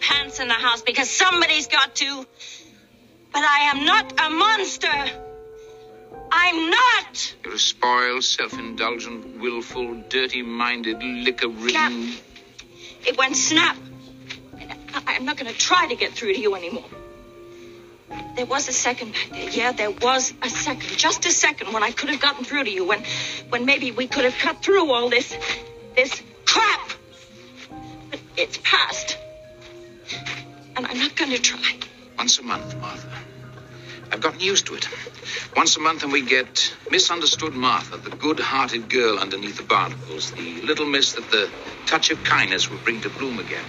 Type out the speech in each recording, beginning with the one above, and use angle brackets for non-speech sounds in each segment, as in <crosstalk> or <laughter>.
pants in the house because somebody's got to. But I am not a monster. I'm not. You're a spoiled, self-indulgent, willful, dirty-minded, liquor-ridden... It went snap. I'm not going to try to get through to you anymore. There was a second back there. Yeah, there was a second. Just a second when I could have gotten through to you. When, when maybe we could have cut through all this, this crap. But it's past. And I'm not going to try. Once a month, Martha. I've gotten used to it. Once a month, and we get misunderstood Martha, the good-hearted girl underneath the barnacles, the little miss that the touch of kindness will bring to bloom again.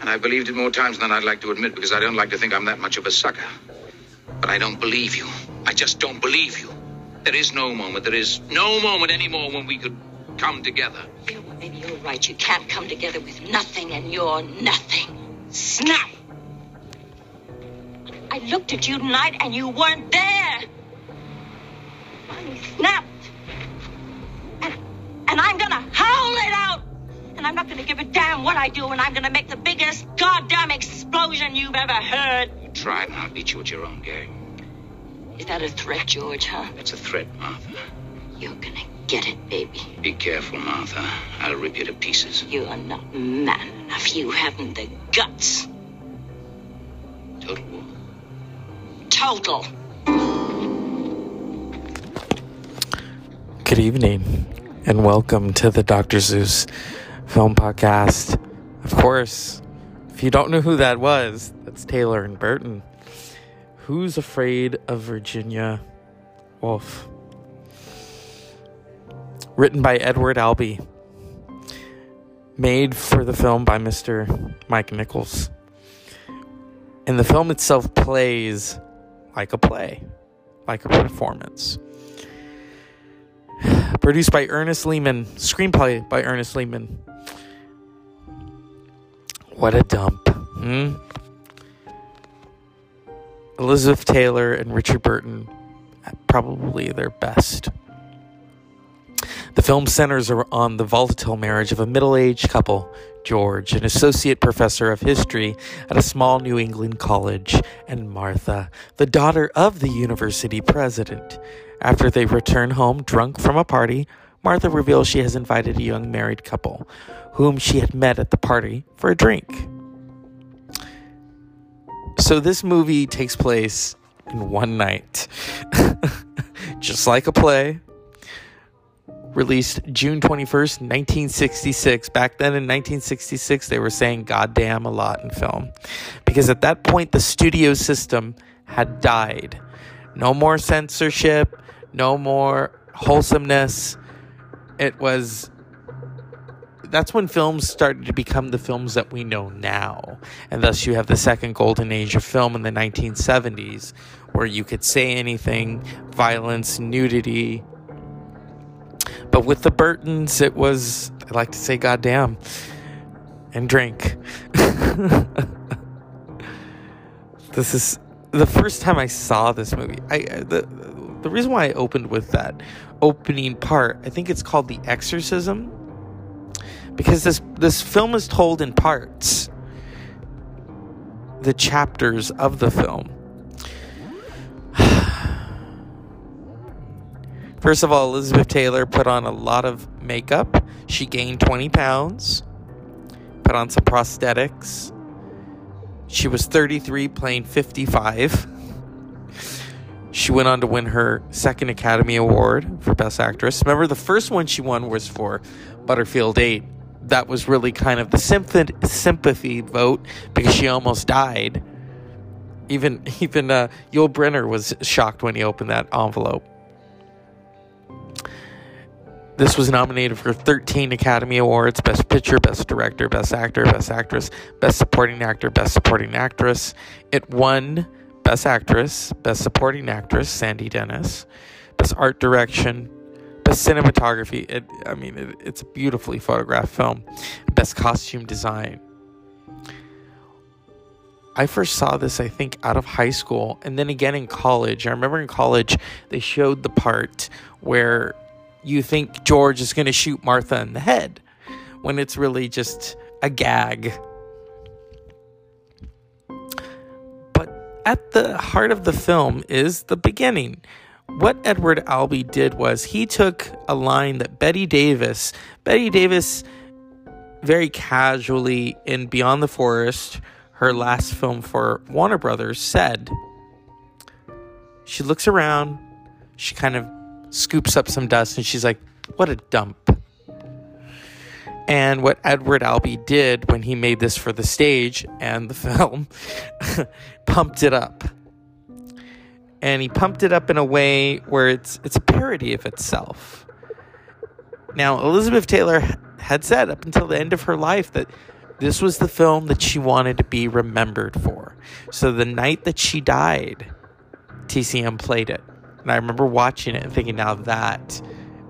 And I've believed it more times than I'd like to admit because I don't like to think I'm that much of a sucker. But I don't believe you. I just don't believe you. There is no moment, there is no moment anymore when we could come together. You know what? Maybe you're right. You can't come together with nothing, and you're nothing. Snap! I looked at you tonight, and you weren't there. Snapped. And, and I'm gonna howl it out. And I'm not gonna give a damn what I do, and I'm gonna make the biggest goddamn explosion you've ever heard. You try it, and I'll beat you at your own game. Is that a threat, George, huh? It's a threat, Martha. You're gonna get it, baby. Be careful, Martha. I'll rip you to pieces. You're not man enough. You haven't the guts. Total war. Total. Good evening, and welcome to the Dr. Zeus Film Podcast. Of course, if you don't know who that was, that's Taylor and Burton. Who's Afraid of Virginia Woolf? Written by Edward Albee. Made for the film by Mr. Mike Nichols. And the film itself plays like a play, like a performance produced by Ernest Lehman, screenplay by Ernest Lehman. What a dump. Hmm? Elizabeth Taylor and Richard Burton, probably their best. The film centers on the volatile marriage of a middle aged couple, George, an associate professor of history at a small New England college, and Martha, the daughter of the university president. After they return home drunk from a party, Martha reveals she has invited a young married couple, whom she had met at the party, for a drink. So this movie takes place in one night, <laughs> just like a play. Released June 21st, 1966. Back then in 1966, they were saying goddamn a lot in film. Because at that point, the studio system had died. No more censorship, no more wholesomeness. It was that's when films started to become the films that we know now. And thus you have the second golden age of film in the 1970s where you could say anything, violence, nudity. But with the Burtons, it was, I like to say, goddamn, and drink. <laughs> this is the first time I saw this movie. I uh, the the reason why I opened with that opening part, I think it's called The Exorcism because this this film is told in parts. The chapters of the film. First of all, Elizabeth Taylor put on a lot of makeup. She gained 20 pounds, put on some prosthetics. She was 33, playing 55. She went on to win her second Academy Award for Best Actress. Remember, the first one she won was for Butterfield 8. That was really kind of the sympathy, vote because she almost died. Even <laughs> even uh, Yul Brynner was shocked when he opened that envelope. This was nominated for 13 Academy Awards Best Picture, Best Director, Best Actor, Best Actress, Best Supporting Actor, Best Supporting Actress. It won Best Actress, Best Supporting Actress, Sandy Dennis, Best Art Direction, Best Cinematography. It, I mean, it, it's a beautifully photographed film. Best Costume Design. I first saw this, I think, out of high school and then again in college. I remember in college, they showed the part where you think George is going to shoot Martha in the head when it's really just a gag. But at the heart of the film is the beginning. What Edward Albee did was he took a line that Bette Davis, Bette Davis very casually in Beyond the Forest, her last film for Warner Brothers, said, She looks around, she kind of scoops up some dust, and she's like, What a dump. And what Edward Albee did when he made this for the stage and the <laughs> film, <laughs> pumped it up. And he pumped it up in a way where it's it's a parody of itself. Now, Elizabeth Taylor had said up until the end of her life that this was the film that she wanted to be remembered for. So the night that she died, TCM played it. And I remember watching it and thinking, now that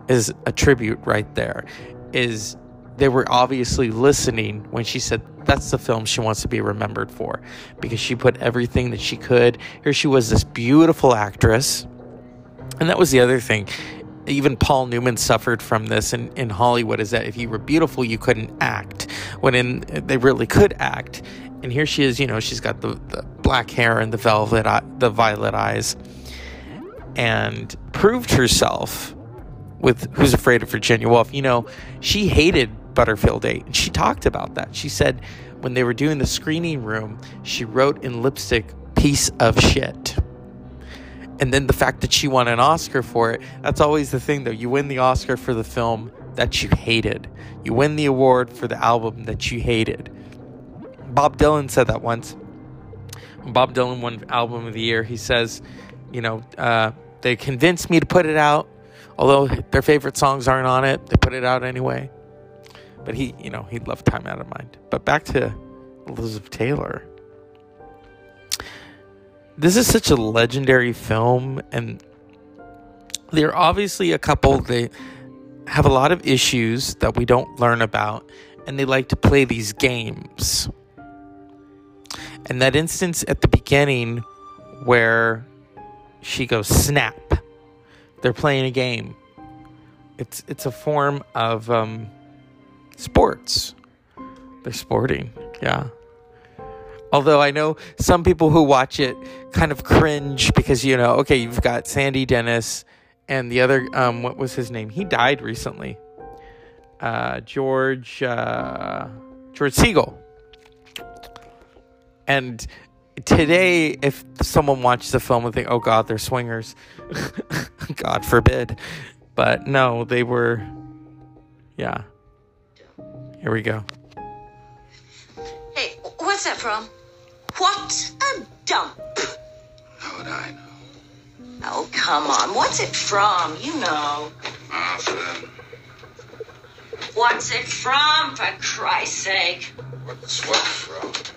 is a tribute right there. Is they were obviously listening when she said that's the film she wants to be remembered for because she put everything that she could. Here she was, this beautiful actress. And that was the other thing. Even Paul Newman suffered from this in, in Hollywood is that if you were beautiful, you couldn't act. When in they really could act. And here she is, you know, she's got the, the black hair and the velvet, the violet eyes, and proved herself with Who's Afraid of Virginia Woolf. You know, she hated Butterfield 8. And she talked about that. She said when they were doing the screening room, she wrote in lipstick, piece of shit. And then the fact that she won an Oscar for it, that's always the thing though. You win the Oscar for the film that you hated, you win the award for the album that you hated. Bob Dylan said that once. Bob Dylan won Album of the Year. He says, you know, uh, they convinced me to put it out, although their favorite songs aren't on it. They put it out anyway. But he, you know, he loved Time Out of Mind. But back to Elizabeth Taylor. This is such a legendary film, and they're obviously a couple. They have a lot of issues that we don't learn about, and they like to play these games. And that instance at the beginning where she goes snap, they're playing a game. It's it's a form of um, sports. They're sporting, yeah. Although I know some people who watch it kind of cringe because you know, okay, you've got Sandy Dennis and the other, um, what was his name? He died recently. Uh, George uh, George Segal. And today, if someone watches the film and think, "Oh God, they're swingers," <laughs> God forbid. But no, they were. Yeah, here we go. Hey, what's that from? What a dump. How would I know? Oh, come on. What's it from? You know. Arthur, What's it from, for Christ's sake? what's what from?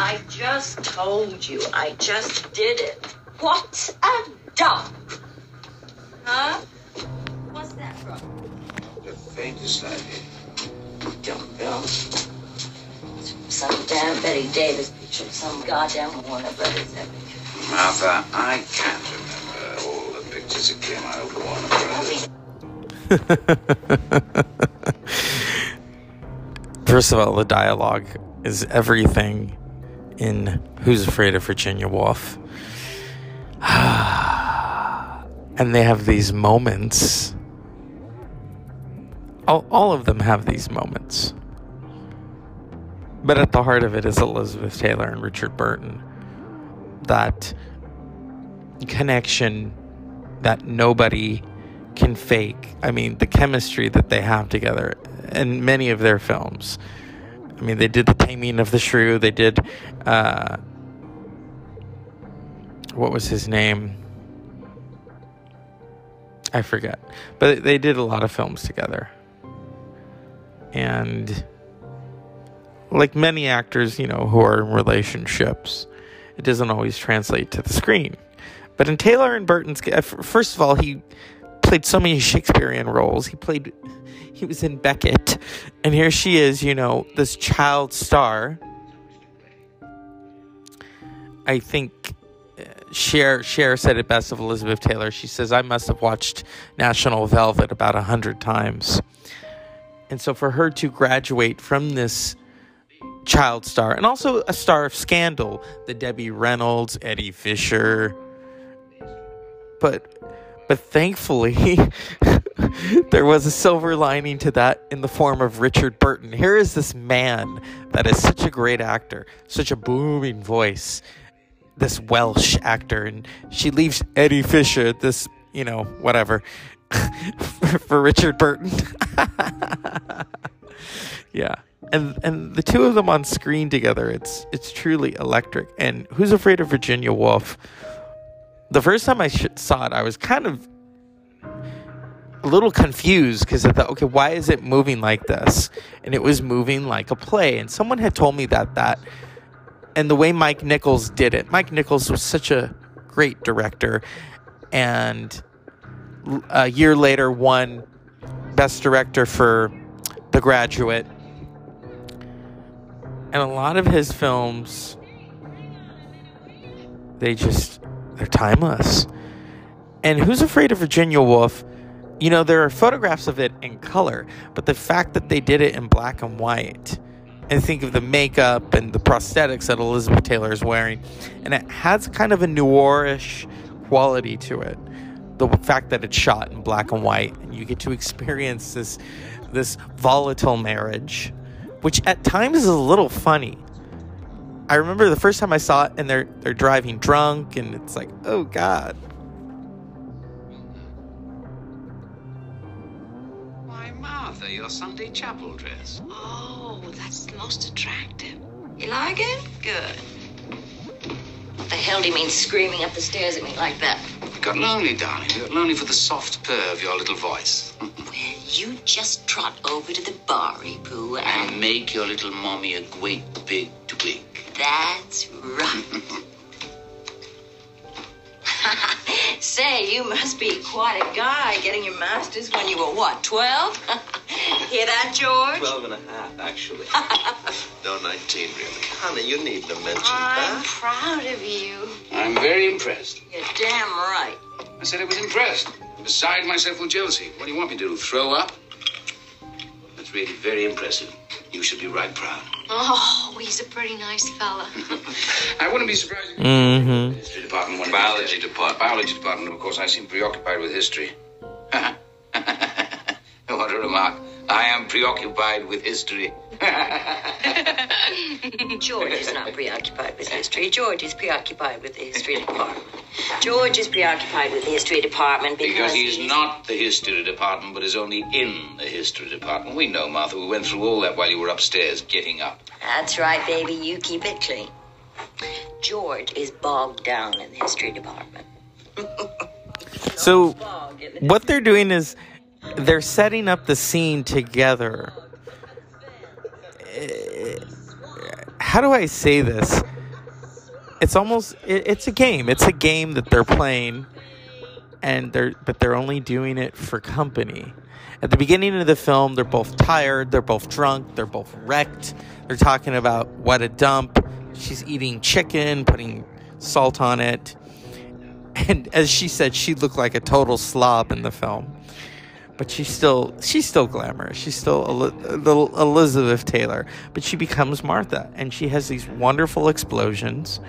I just told you. I just did it. What a dump. Huh? What's that from? The faintest idea. Don't know. Some damn Bette Davis picture, some goddamn Warner Brothers epic. Martha, I can't remember all the pictures that came out of Warner Brothers. <laughs> First of all, the dialogue is everything in Who's Afraid of Virginia Woolf. <sighs> and they have these moments. All, all of them have these moments. But at the heart of it is Elizabeth Taylor and Richard Burton. That connection that nobody can fake. I mean, the chemistry that they have together in many of their films. I mean, they did The Taming of the Shrew. They did, uh, what was his name? I forget. But they did a lot of films together. And like many actors, you know, who are in relationships, it doesn't always translate to the screen. But in Taylor and Burton's, first of all, he played so many Shakespearean roles. He played, he was in Beckett, and here she is, you know, this child star. I think uh, Cher Cher said it best of Elizabeth Taylor. She says, "I must have watched National Velvet about a hundred times," and so for her to graduate from this child star and also a star of scandal the debbie reynolds eddie fisher but but thankfully <laughs> there was a silver lining to that in the form of richard burton. Here is this man that is such a great actor such a booming voice this welsh actor and she leaves eddie fisher this you know whatever for, <laughs> for richard burton. <laughs> Yeah. And and the two of them on screen together it's it's truly electric. And who's afraid of virginia woolf the first time i sh- saw it i was kind of a little confused because i thought okay why is it moving like this? And it was moving like a play. And someone had told me that that and the way mike nichols did it mike nichols was such a great director. And a year later won best director for the graduate. And a lot of his films they just they're timeless. And who's afraid of virginia woolf? You know there are photographs of it in color but the fact that they did it in black and white and think of the makeup and the prosthetics that elizabeth taylor is wearing and it has kind of a noirish quality to it. The fact that it's shot in black and white and you get to experience this this volatile marriage which at times is a little funny. I remember the first time I saw it and they're they're driving drunk and it's like, "Oh god." Why, Martha, your Sunday chapel dress. Oh, that's the most attractive. You like it? Good. What the hell do you mean screaming up the stairs at me like that? You got lonely, darling. You got lonely for the soft purr of your little voice. <laughs> well, you just trot over to the bar, Pooh, and... and make your little mommy a great big twig. That's right. <laughs> Say, you must be quite a guy getting your master's when you were what, 12? <laughs> Hear that, George? 12 and a half, actually. <laughs> no, 19, really. Honey, you needn't have mentioned I'm that. proud of you. I'm very impressed. You're damn right. I said I was impressed. Beside myself with jealousy. What do you want me to do? Throw up? That's really very impressive. You should be right proud. Oh, he's a pretty nice fella. <laughs> I wouldn't be surprised if Mhm. history department wanted Biology department. Biology department, of course. I seem preoccupied with history. <laughs> what a remark. I am preoccupied with history. <laughs> George is not preoccupied with history. George is preoccupied with the history department. George is preoccupied with the history department because, Because he is he's- not the history department, but is only in the history department. We know, Martha. We went through all that while you were upstairs getting up. That's right, baby. You keep it clean. George is bogged down in the history department. <laughs> So Bogged in the- what they're doing is they're setting up the scene together. How do I say this? It's almost it, it's a game. It's a game that they're playing and they're but they're only doing it for company. At the beginning of the film, they're both tired, they're both drunk, they're both wrecked. They're talking about what a dump. She's eating chicken, putting salt on it. And as she said, she looked like a total slob in the film. But she's still she's still glamorous. She's still little Elizabeth Taylor, but she becomes Martha and she has these wonderful explosions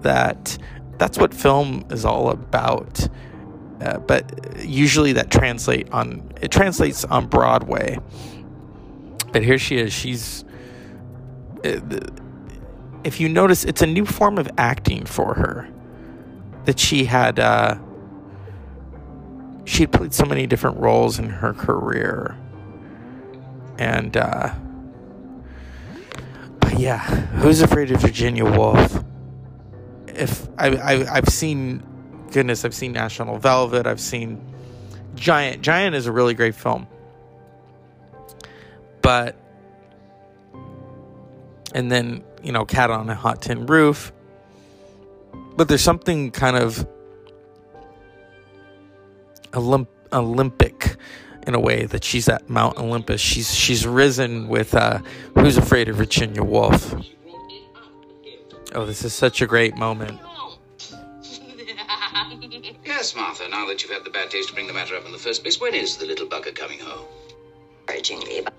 that that's what film is all about. Uh, but usually that translate on it translates on Broadway. But here she is. She's uh, if you notice, it's a new form of acting for her that she had. Uh, she played so many different roles in her career, and uh, but yeah, who's afraid of Virginia Woolf? If I, I I've seen, goodness, I've seen National Velvet. I've seen Giant. Giant is a really great film, but and then you know, Cat on a Hot Tin Roof. But there's something kind of Olymp- Olympic in a way that she's at Mount Olympus. She's she's risen with uh, Who's Afraid of Virginia Woolf. Oh, this is such a great moment. <laughs> Yes, Martha, now that you've had the bad taste to bring the matter up in the first place, when is the little bugger coming home? Encouragingly about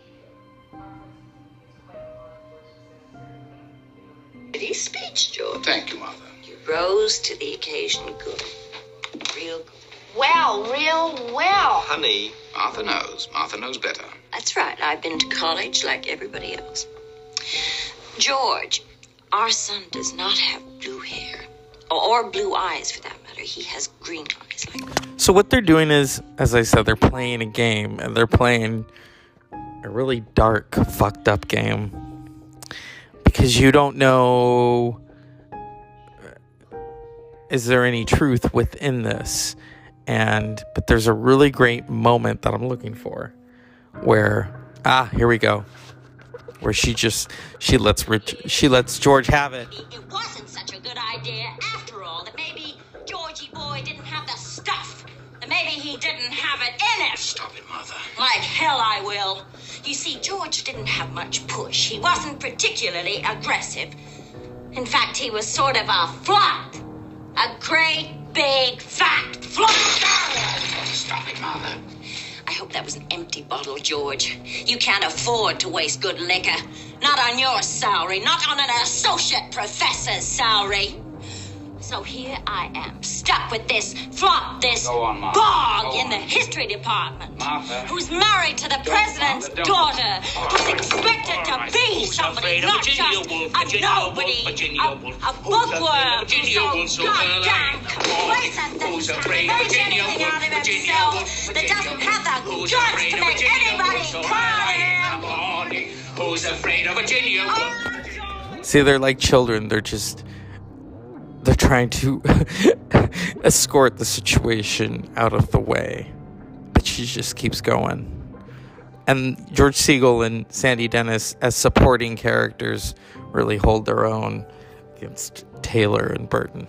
Oh, thank you, Martha. You rose to the occasion good. Real good. Well, real well. Honey, Martha knows. Martha knows better. That's right. I've been to college like everybody else. George, our son does not have blue hair. Or, or blue eyes, for that matter. He has green eyes like So what they're doing is, as I said, they're playing a game, and they're playing a really dark, fucked up game because you don't know is there any truth within this, and but there's a really great moment that I'm looking for where ah here we go where she just she lets Rich she lets George have it. It it wasn't such a good idea after all. That maybe Georgie boy didn't have the stuff. That maybe he didn't have it in him. Stop it, mother. Like hell I will. You see, George didn't have much push. He wasn't particularly aggressive. In fact, he was sort of a flop. A great, big, fat flop. Stop it, Martha. I hope that was an empty bottle, George. You can't afford to waste good liquor. Not on your salary, not on an associate professor's salary. So here I am, stuck with this flop, this on, bog in the history department. Martha. Who's married to the president's Martha, don't. daughter. Who's expected to All right. be Who's somebody, not Virginia just Woolf? a Virginia nobody. Virginia a, Woolf. a Who's afraid of bookworm. Virginia so Woolf, so goddamn Caroline? complacent that Who's he can't afraid of make Virginia anything Woolf? out of Virginia himself, Woolf, that doesn't have the guts to make anybody Woolf, so cry. Who's afraid of Virginia Woolf? See, they're like children. They're just they're trying to <laughs> escort the situation out of the way, but she just keeps going. And George Segal and Sandy Dennis, as supporting characters, really hold their own against Taylor and Burton.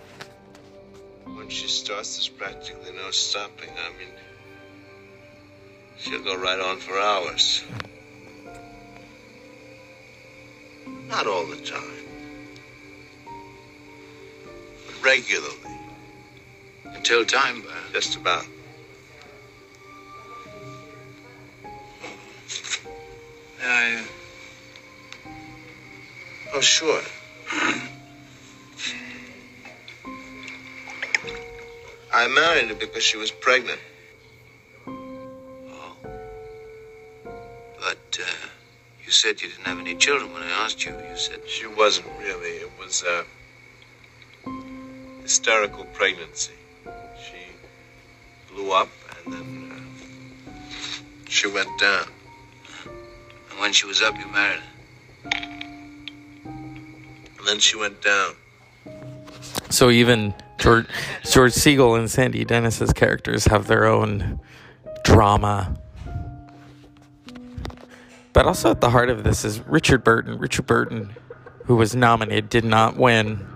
when she starts, there's practically no stopping. I mean, she'll go right on for hours. Not all the time, regularly, Until time burns. just about. I, uh, Oh, sure. I married her because she was pregnant. oh. But, uh, you said you didn't have any children when I asked you. You said She wasn't really. It was a hysterical pregnancy. She blew up and then uh, she went down. And when she was up, you married her. And then she went down. So even George, George Segal and Sandy Dennis's characters have their own drama. But also at the heart of this is Richard Burton. Richard Burton, who was nominated, did not win.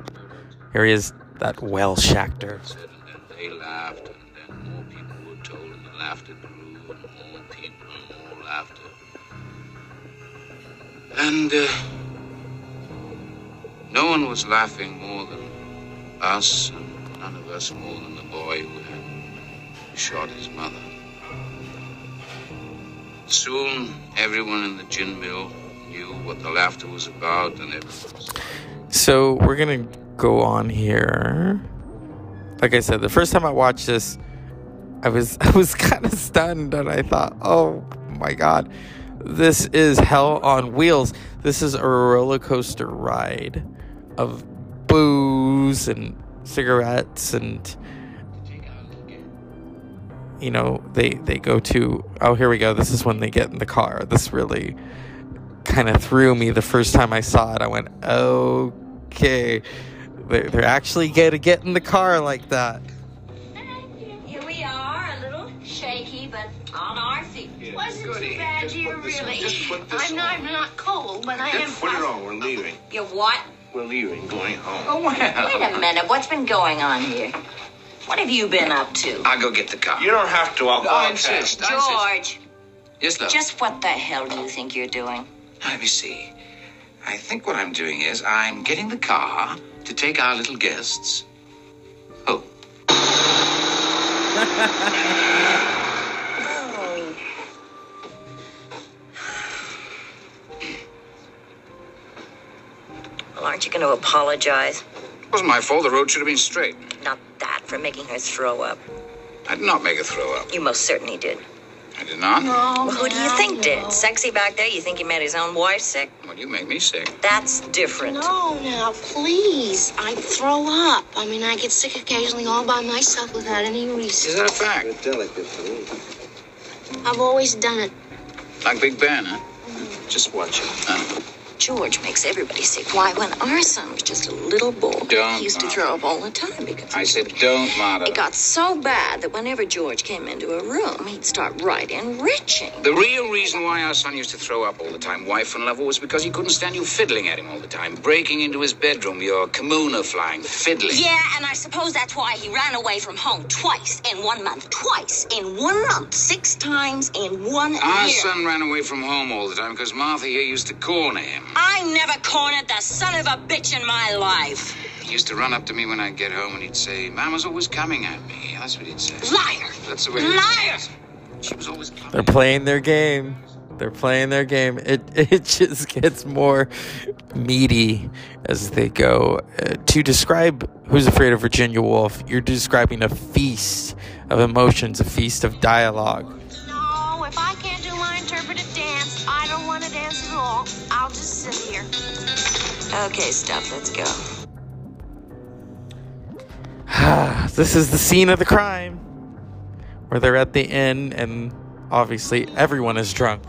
Here he is, that Welsh actor. and they laughed, and then more people were told, and the laughter grew, and more people, and more laughter. And uh, no one was laughing more than us, and none of us more than the boy who had shot his mother. Soon, everyone in the gin mill knew what the laughter was about, and everyone was So we're gonna go on here. Like I said, the first time I watched this, I was <laughs> I was kind of stunned, and I thought, oh my god, this is hell on wheels. This is a roller coaster ride of booze and cigarettes and you know they they go to oh here we go this is when they get in the car this really kind of threw me the first time i saw it i went okay they're, they're actually gonna get in the car like that Here we are, a little shaky, but on our feet. Wasn't Goody, too bad, just dear, put on, really. just put this I'm not. I'm not cold, but I am. Put it on. We're leaving. You what? We're leaving, going home. Oh, well. Wait a minute, what's been going on here? What have you been up to? I'll go get the car. You don't have to. I'll go I I insist. George, Yes, love. just what the hell do you think you're doing? Let me see. I think what I'm doing is I'm getting the car to take our little guests. Oh, Well, aren't you going to apologize? It wasn't my fault. The road should have been straight. Not that for making her throw up. I did not make her throw up. You most certainly did. I did not. Well, who do you think did? Sexy back there? You think he made his own wife sick? Well, you make me sick. That's different. No, now, please. I throw up. I mean, I get sick occasionally all by myself without any reason. Is that a fact? You're Delicate food. I've always done it. Like Big Ben, huh? Mm-hmm. Just watch it. Huh? George makes everybody sick. Why, when our son was just a little boy, Don't, he used to throw up all the time because I said don't, Martha. it got so bad that whenever George came into a room, he'd start right enriching. The real reason why our son used to throw up all the time, wife and lover, was because he couldn't stand you fiddling at him all the time, breaking into his bedroom, your kimono flying, fiddling. Yeah, and I suppose that's why he ran away from home twice in one month. Twice in one month. Six times in one Our year. son ran away from home all the time because Martha here used to corner him. I never cornered the son of a bitch in my life. He used to run up to me when I'd get home and he'd say, Mama's always coming at me. That's what he'd say. Liar! That's the way Liar! She was always coming. They're playing their game. They're playing their game. It <laughs> it just gets more meaty as they go. Uh, to describe Who's Afraid of Virginia Woolf, you're describing a feast of emotions, a feast of dialogue. No, if I can't here. Okay, stuff, let's go. <sighs> this is the scene of the crime where they're at the inn and obviously everyone is drunk.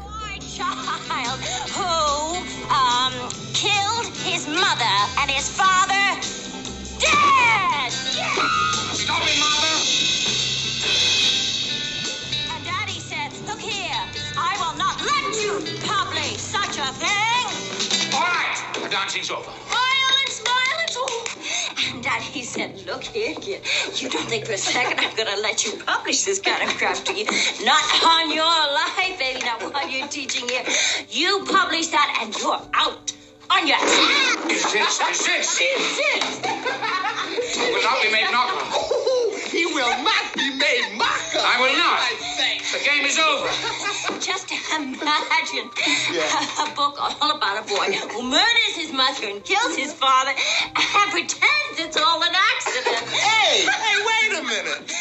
Right, the dancing's over. Violence, violence! Oh. And Daddy said, look here, kid, you don't think for a second I'm gonna let you publish this kind of crap to you. Not on your life, baby, not while you're teaching here. You publish that and you're out. On your ass. Is this, is this? Sit. will not be made knock He will not be made mock of. I will not. The game is over. <laughs> Just imagine <laughs> a book all about a boy who murders his mother and kills his father and pretends it's all an accident. <laughs> Hey, hey, wait a minute.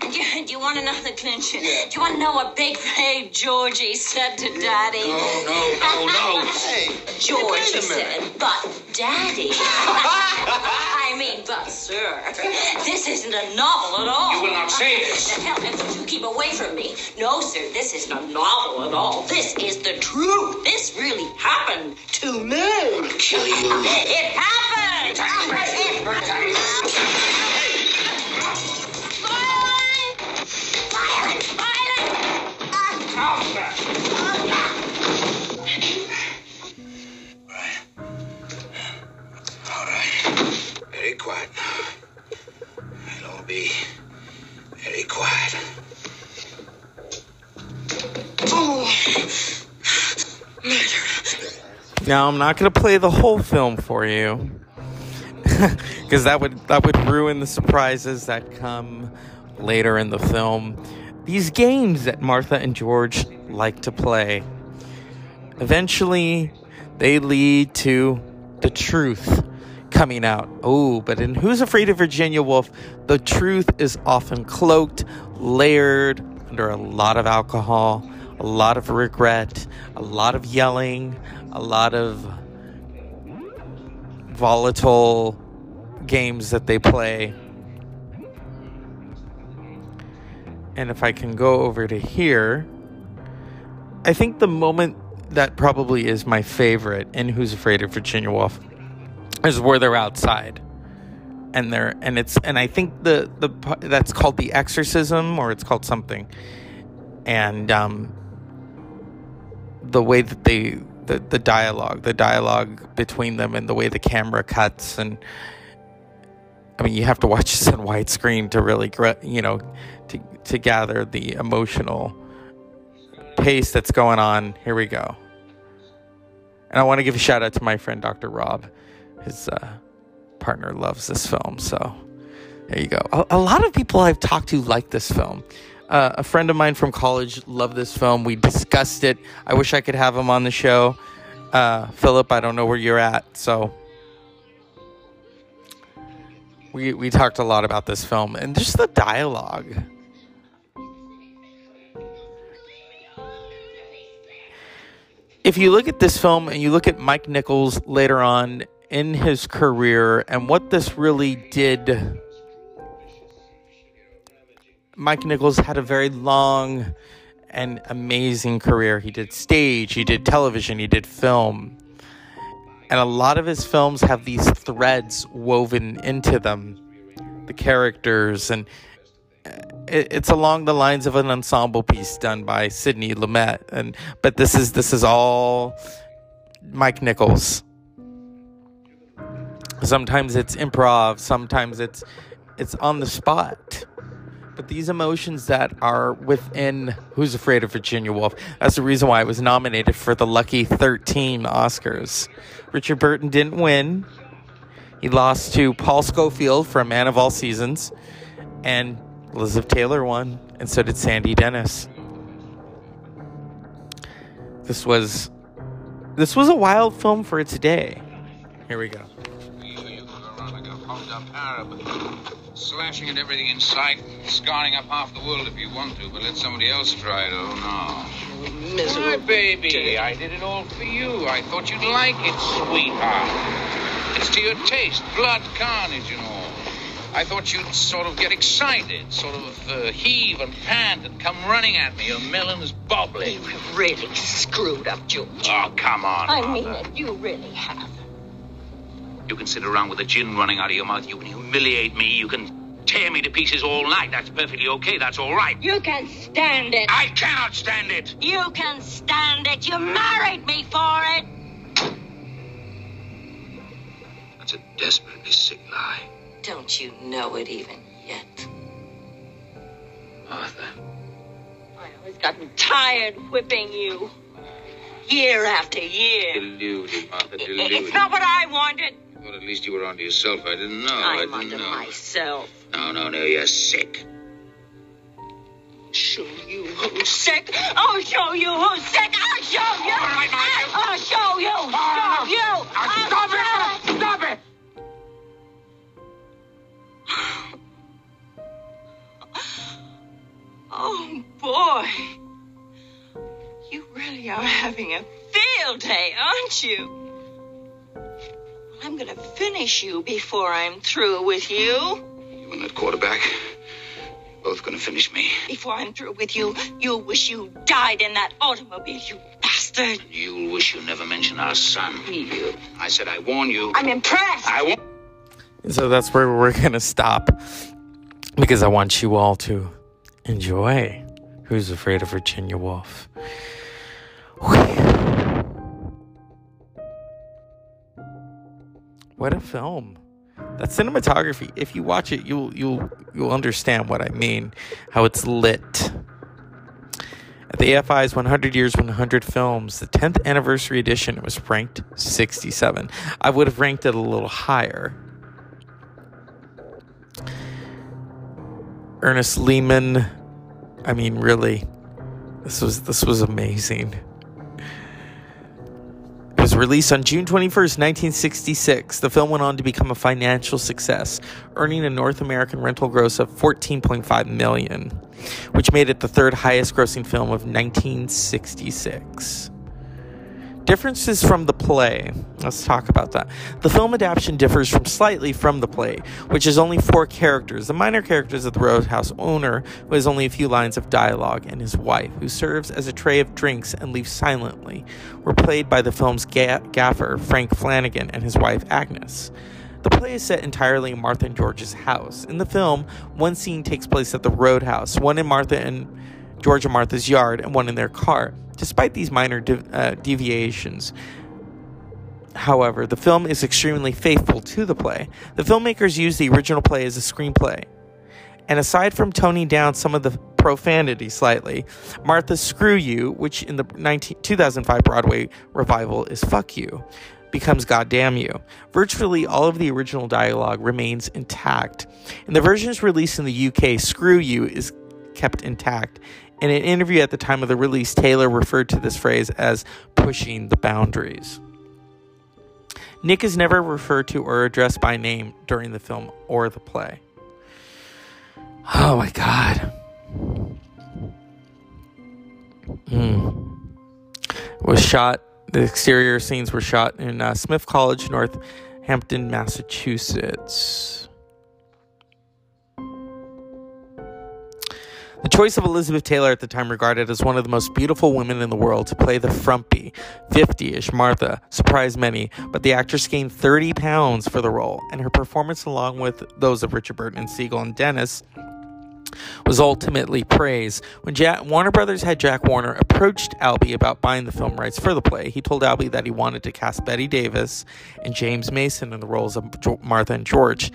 Do you, do you want to know the clincher? Do you want to know what Big Brave Georgie said to Daddy? No, no, no, no. Hey, Georgie wait a said, but Daddy. I mean, but sir, this isn't a novel at all. You will not say this. Hell, that's you keep away from me. No, sir, this isn't a novel at all. This is the truth. This really happened to me. It happened. It happened. All right. Very quiet now. It'll all be <sighs> Now I'm not to play the whole film for you <laughs> because that would that would ruin the surprises that come later in the film. These games that Martha and George like to play eventually they lead to the truth coming out. Oh, but in Who's Afraid of Virginia Woolf, the truth is often cloaked, layered under a lot of alcohol, a lot of regret, a lot of yelling, a lot of volatile games that they play. And if I can go over to here, I think the moment that probably is my favorite in Who's Afraid of Virginia Woolf is where they're outside. And they're and it's and I think the the that's called the exorcism or it's called something. And um the way that they the, the dialogue, the dialogue between them and the way the camera cuts and I mean you have to watch <laughs> this on widescreen to really you know to to gather the emotional pace that's going on. Here we go. And I want to give a shout out to my friend Dr. Rob. His uh, partner loves this film, so there you go. A, a lot of people I've talked to like this film. Uh, a friend of mine from college loved this film. We discussed it. I wish I could have him on the show. Uh, Philip, I don't know where you're at, so we we talked a lot about this film and just the dialogue. If you look at this film and you look at Mike Nichols later on in his career and what this really did Mike Nichols had a very long and amazing career. He did stage, he did television, he did film. And a lot of his films have these threads woven into them, the characters, and uh, it's along the lines of an ensemble piece done by Sidney Lumet. And but this is this is all Mike Nichols. Sometimes it's improv, sometimes it's it's on the spot but these emotions that are within Who's Afraid of Virginia Woolf, that's the reason why it was nominated for the Lucky 13 Oscars. Richard Burton didn't win. He lost to Paul Scofield for A Man of All Seasons, and Elizabeth Taylor won, and so did Sandy Dennis. This was this was a wild film for its day. Here we go slashing at everything in sight, scarring up half the world if you want to, but let somebody else try it. Oh, no. Miserable. My baby, I did it all for you. I thought you'd like it, sweetheart. It's to your taste, blood carnage and all. I thought you'd sort of get excited, sort of uh, heave and pant and come running at me, your melons bobbling. You have really screwed up, George. Oh, come on. I mean it. You really have. You can sit around with the gin running out of your mouth. You can humiliate me. You can tear me to pieces all night. That's perfectly okay. That's all right. You can stand it. I cannot stand it. You can stand it. You married me for it. That's a desperately sick lie. Don't you know it even yet? Martha. I always gotten tired whipping you. Year after year. Deluded, Martha, deluded. <laughs> It's not what I wanted. Well, at least you were onto yourself. I didn't know. I'm I didn't onto know. myself. No, no, no. You're sick. Show you who's sick. I'll show you who's sick. I'll show you. All right, Martha. I'll show you. Show you. I'll Stop show it! Stop it! Oh, boy. You really are having a field day, aren't you? I'm gonna finish you before I'm through with you. You and that quarterback, both gonna finish me. Before I'm through with you, you'll wish you died in that automobile, you bastard. You'll wish you never mentioned our son. You. I said I warn you. I'm impressed. I warn. So that's where we're going to stop because I want you all to enjoy Who's Afraid of Virginia Woolf. What a film. That cinematography, if you watch it, you'll you'll you'll understand what I mean, how it's lit. At the AFI's 100 Years 100 Films, the 10th anniversary edition it was ranked 67. I would have ranked it a little higher. Ernest Lehman. I mean, really, this was this was amazing. It was released on June 21st, 1966. The film went on to become a financial success, earning a North American rental gross of 14.5 million, which made it the third highest grossing film of 1966. Differences from the play. Let's talk about that. The film adaptation differs from slightly from the play, which is only four characters. The minor characters of the Roadhouse owner, who has only a few lines of dialogue, and his wife, who serves as a tray of drinks and leaves silently, were played by the film's ga- gaffer, Frank Flanagan, and his wife, Agnes. The play is set entirely in Martha and George's house. In the film, one scene takes place at the Roadhouse, one in Martha and George and Martha's yard, and one in their car. Despite these minor de- uh, deviations, however, the film is extremely faithful to the play. The filmmakers used the original play as a screenplay. And aside from toning down some of the profanity slightly, Martha Screw You, which in the 19- 2005 Broadway revival is Fuck You, becomes Goddamn You. Virtually all of the original dialogue remains intact. In the versions released in the UK, Screw You is kept intact. In an interview at the time of the release, Taylor referred to this phrase as pushing the boundaries. Nick is never referred to or addressed by name during the film or the play. Oh my god. Mm. Was shot, the exterior scenes were shot in uh, Smith College, Northampton, Massachusetts. The choice of Elizabeth Taylor at the time regarded as one of the most beautiful women in the world to play the frumpy, 50 ish Martha surprised many, but the actress gained 30 pounds for the role, and her performance, along with those of Richard Burton and Segal and Dennis, was ultimately praised. When Jack, Warner Brothers had Jack Warner approached Albee about buying the film rights for the play, he told Albee that he wanted to cast Bette Davis and James Mason in the roles of Martha and George.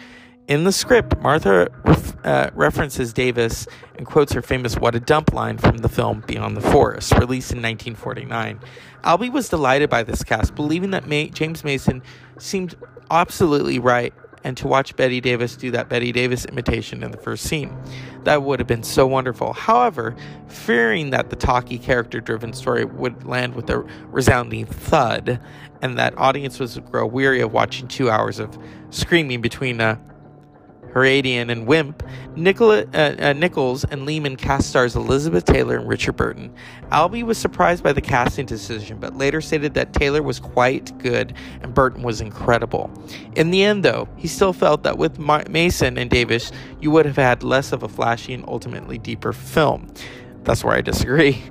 In the script, Martha ref, uh, references Davis and quotes her famous What a Dump line from the film Beyond the Forest, released in 1949. Albee was delighted by this cast, believing that May- James Mason seemed absolutely right and to watch Bette Davis do that Bette Davis imitation in the first scene. That would have been so wonderful. However, fearing that the talky character driven story would land with a resounding thud and that audience would grow weary of watching two hours of screaming between a Herodian and Wimp, Nicola, uh, uh, Nichols and Lehman cast stars Elizabeth Taylor and Richard Burton. Albee was surprised by the casting decision, but later stated that Taylor was quite good and Burton was incredible. In the end, though, he still felt that with Ma- Mason and Davis, you would have had less of a flashy and ultimately deeper film. That's where I disagree.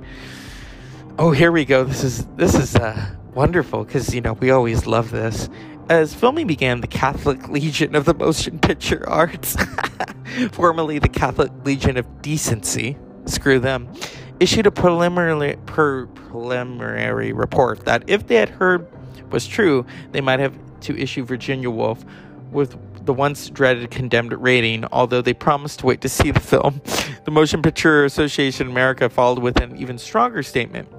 Oh, here we go. This is this is uh, wonderful because you know we always love this. As filming began, the Catholic Legion of the Motion Picture Arts, <laughs> formerly the Catholic Legion of Decency, screw them, issued a preliminary, per, preliminary report that if they had heard was true, they might have to issue Virginia Woolf with the once dreaded condemned rating, although they promised to wait to see the film. The Motion Picture Association of America followed with an even stronger statement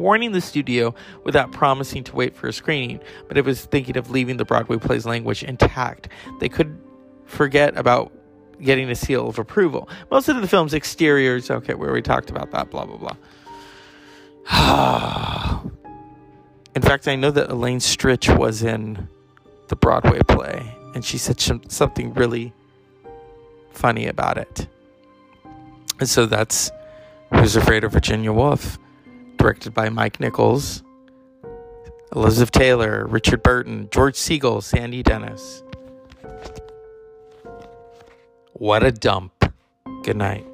warning the studio without promising to wait for a screening, but it was thinking of leaving the Broadway play's language intact. They could forget about getting a seal of approval. Most of the film's exteriors, okay, where we talked about that, blah, blah, blah. <sighs> in fact, I know that Elaine Stritch was in the Broadway play, and she said something really funny about it. And so that's Who's Afraid of Virginia Woolf directed by Mike Nichols, Elizabeth Taylor, Richard Burton, George Segal, Sandy Dennis. What a dump. Good night.